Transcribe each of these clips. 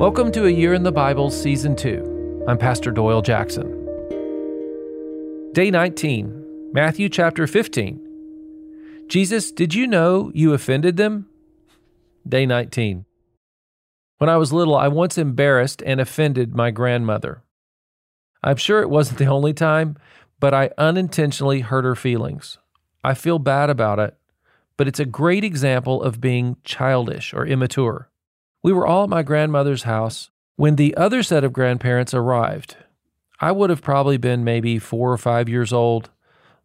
Welcome to A Year in the Bible, Season 2. I'm Pastor Doyle Jackson. Day 19, Matthew chapter 15. Jesus, did you know you offended them? Day 19. When I was little, I once embarrassed and offended my grandmother. I'm sure it wasn't the only time, but I unintentionally hurt her feelings. I feel bad about it, but it's a great example of being childish or immature. We were all at my grandmother's house when the other set of grandparents arrived. I would have probably been maybe four or five years old.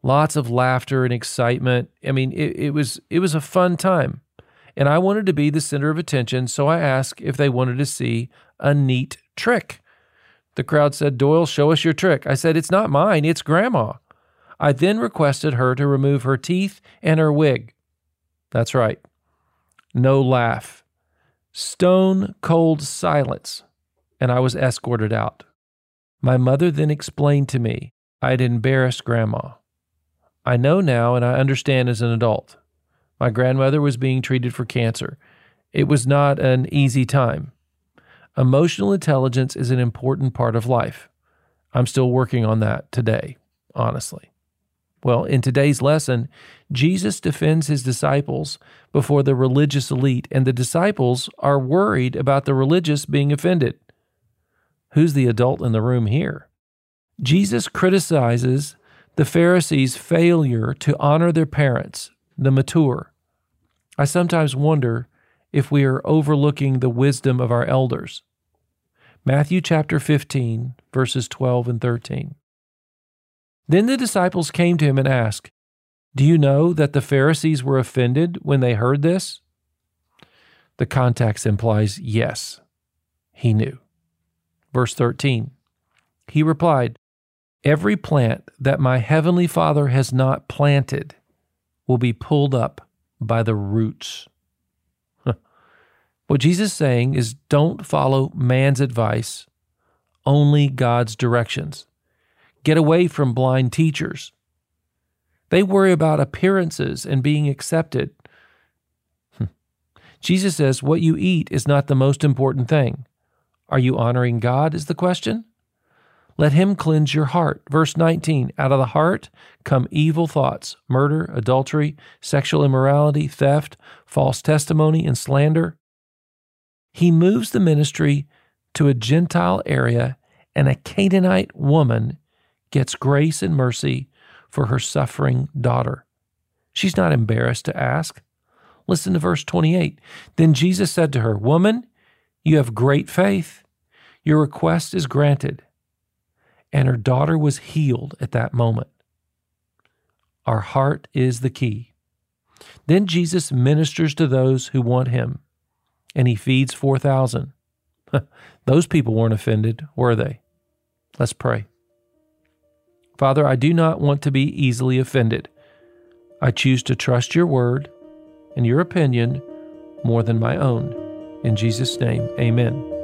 Lots of laughter and excitement. I mean, it, it was it was a fun time. And I wanted to be the center of attention, so I asked if they wanted to see a neat trick. The crowd said, Doyle, show us your trick. I said, It's not mine, it's Grandma. I then requested her to remove her teeth and her wig. That's right. No laugh. Stone cold silence, and I was escorted out. My mother then explained to me I had embarrassed Grandma. I know now and I understand as an adult. My grandmother was being treated for cancer. It was not an easy time. Emotional intelligence is an important part of life. I'm still working on that today, honestly. Well, in today's lesson, Jesus defends his disciples before the religious elite, and the disciples are worried about the religious being offended. Who's the adult in the room here? Jesus criticizes the Pharisees' failure to honor their parents, the mature. I sometimes wonder if we are overlooking the wisdom of our elders. Matthew chapter 15, verses 12 and 13. Then the disciples came to him and asked, Do you know that the Pharisees were offended when they heard this? The context implies yes, he knew. Verse 13 He replied, Every plant that my heavenly Father has not planted will be pulled up by the roots. what Jesus is saying is don't follow man's advice, only God's directions. Get away from blind teachers. They worry about appearances and being accepted. Hmm. Jesus says, What you eat is not the most important thing. Are you honoring God? Is the question. Let him cleanse your heart. Verse 19 Out of the heart come evil thoughts, murder, adultery, sexual immorality, theft, false testimony, and slander. He moves the ministry to a Gentile area, and a Canaanite woman gets grace and mercy for her suffering daughter. She's not embarrassed to ask. Listen to verse 28. Then Jesus said to her, Woman, you have great faith. Your request is granted. And her daughter was healed at that moment. Our heart is the key. Then Jesus ministers to those who want him, and he feeds 4,000. Those people weren't offended, were they? Let's pray. Father, I do not want to be easily offended. I choose to trust your word and your opinion more than my own. In Jesus' name, amen.